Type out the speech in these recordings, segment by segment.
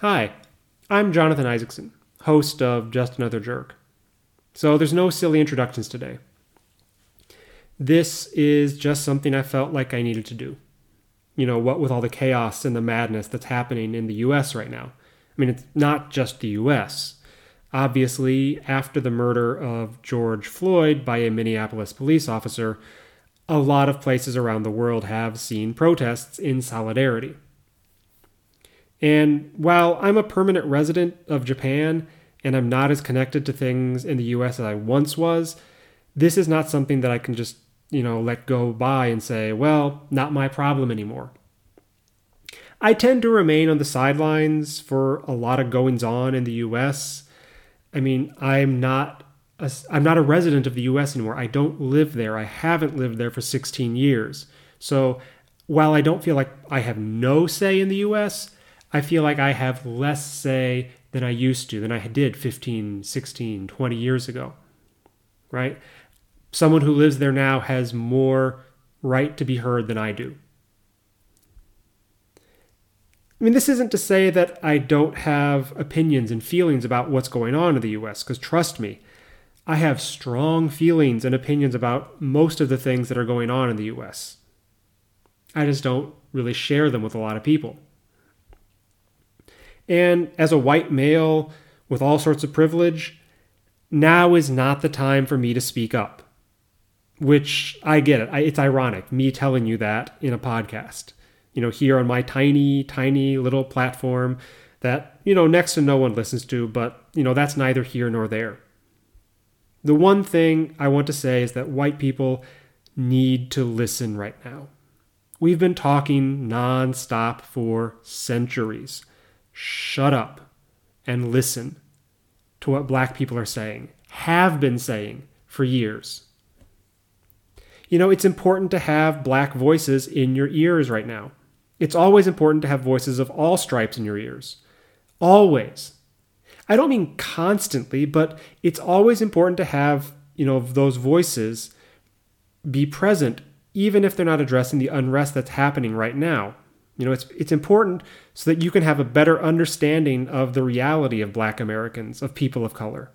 Hi, I'm Jonathan Isaacson, host of Just Another Jerk. So there's no silly introductions today. This is just something I felt like I needed to do. You know, what with all the chaos and the madness that's happening in the US right now. I mean, it's not just the US. Obviously, after the murder of George Floyd by a Minneapolis police officer, a lot of places around the world have seen protests in solidarity. And while I'm a permanent resident of Japan and I'm not as connected to things in the US as I once was, this is not something that I can just, you know, let go by and say, well, not my problem anymore. I tend to remain on the sidelines for a lot of goings on in the US. I mean, I'm not a, I'm not a resident of the US anymore. I don't live there. I haven't lived there for 16 years. So, while I don't feel like I have no say in the US, I feel like I have less say than I used to, than I did 15, 16, 20 years ago. Right? Someone who lives there now has more right to be heard than I do. I mean, this isn't to say that I don't have opinions and feelings about what's going on in the US, because trust me, I have strong feelings and opinions about most of the things that are going on in the US. I just don't really share them with a lot of people. And as a white male with all sorts of privilege, now is not the time for me to speak up. Which I get it. it's ironic, me telling you that in a podcast. You know, here on my tiny, tiny little platform that, you know, next to no one listens to, but, you know, that's neither here nor there. The one thing I want to say is that white people need to listen right now. We've been talking nonstop for centuries shut up and listen to what black people are saying, have been saying for years. You know, it's important to have black voices in your ears right now. It's always important to have voices of all stripes in your ears. Always. I don't mean constantly, but it's always important to have, you know, those voices be present even if they're not addressing the unrest that's happening right now. You know, it's it's important so that you can have a better understanding of the reality of black Americans, of people of color.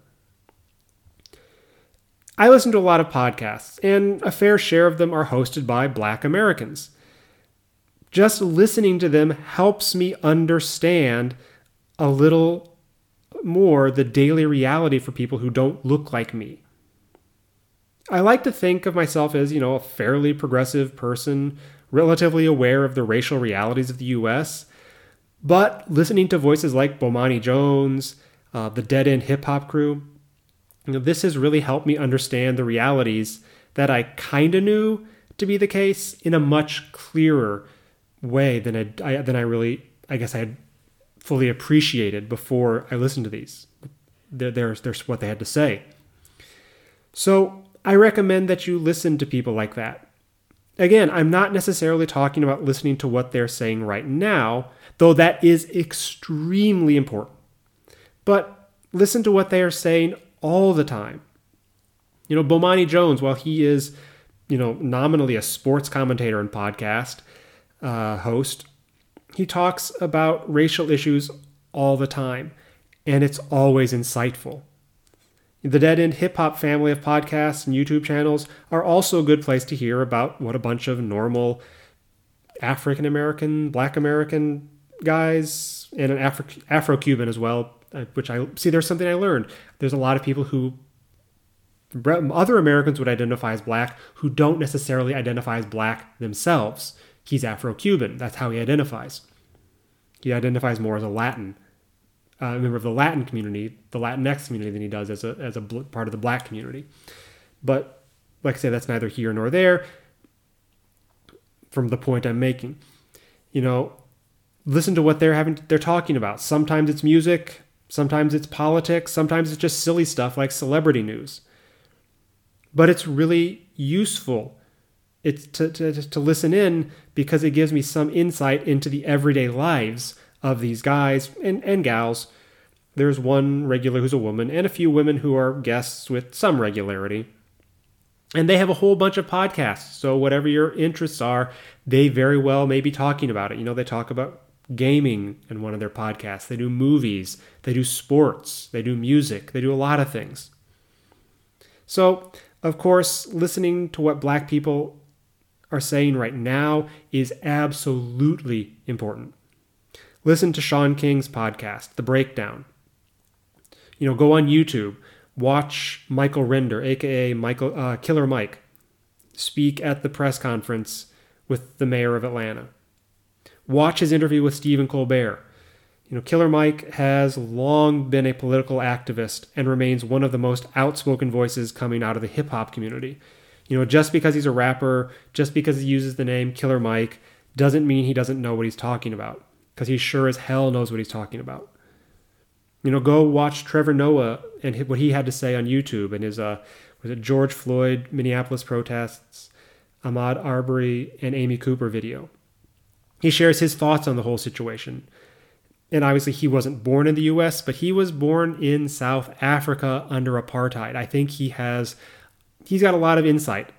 I listen to a lot of podcasts, and a fair share of them are hosted by black Americans. Just listening to them helps me understand a little more the daily reality for people who don't look like me. I like to think of myself as, you know, a fairly progressive person relatively aware of the racial realities of the US, but listening to voices like Bomani Jones, uh, the Dead End Hip Hop crew, you know, this has really helped me understand the realities that I kind of knew to be the case in a much clearer way than I, than I really I guess I had fully appreciated before I listened to these. There's there's what they had to say. So I recommend that you listen to people like that. Again, I'm not necessarily talking about listening to what they're saying right now, though that is extremely important. But listen to what they are saying all the time. You know, Bomani Jones, while he is, you know, nominally a sports commentator and podcast uh, host, he talks about racial issues all the time, and it's always insightful. The Dead End Hip Hop family of podcasts and YouTube channels are also a good place to hear about what a bunch of normal African American, Black American guys, and an Afro Cuban as well, uh, which I see there's something I learned. There's a lot of people who other Americans would identify as black who don't necessarily identify as black themselves. He's Afro Cuban. That's how he identifies. He identifies more as a Latin Uh, a member of the Latin community, the Latinx community, than he does as a as a bl- part of the Black community. But like I say, that's neither here nor there. From the point I'm making, you know, listen to what they're having they're talking about. Sometimes it's music, sometimes it's politics, sometimes it's just silly stuff like celebrity news. But it's really useful it's to, to, to listen in because it gives me some insight into the everyday lives of these guys and, and gals. There's one regular who's a woman, and a few women who are guests with some regularity. And they have a whole bunch of podcasts. So, whatever your interests are, they very well may be talking about it. You know, they talk about gaming in one of their podcasts. They do movies, they do sports, they do music, they do a lot of things. So, of course, listening to what black people are saying right now is absolutely important. Listen to Shaun King's podcast, The Breakdown. You know, go on YouTube, watch Michael Render, aka Michael uh, Killer Mike, speak at the press conference with the mayor of Atlanta. Watch his interview with Stephen Colbert. You know, Killer Mike has long been a political activist and remains one of the most outspoken voices coming out of the hip hop community. You know, just because he's a rapper, just because he uses the name Killer Mike, doesn't mean he doesn't know what he's talking about, because he sure as hell knows what he's talking about. You know, go watch Trevor Noah and what he had to say on YouTube and his uh, was it George Floyd Minneapolis protests, Ahmaud Arbery and Amy Cooper video. He shares his thoughts on the whole situation. And obviously, he wasn't born in the US, but he was born in South Africa under apartheid. I think he has, he's got a lot of insight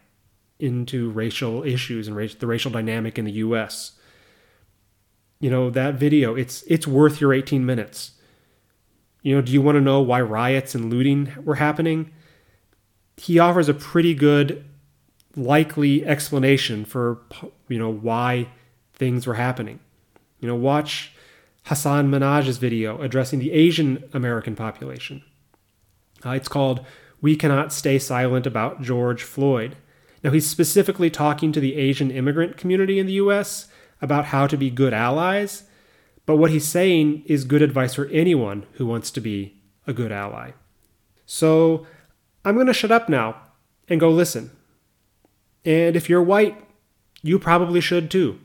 into racial issues and the racial dynamic in the US. You know, that video, it's, it's worth your 18 minutes. You know, do you want to know why riots and looting were happening? He offers a pretty good, likely explanation for, you know, why things were happening. You know, watch hassan Minhaj's video addressing the Asian American population. Uh, it's called We Cannot Stay Silent About George Floyd. Now, he's specifically talking to the Asian immigrant community in the US about how to be good allies, but what he's saying is good advice for anyone who wants to be a good ally. So, I'm going to shut up now and go listen. And if you're white, you probably should too.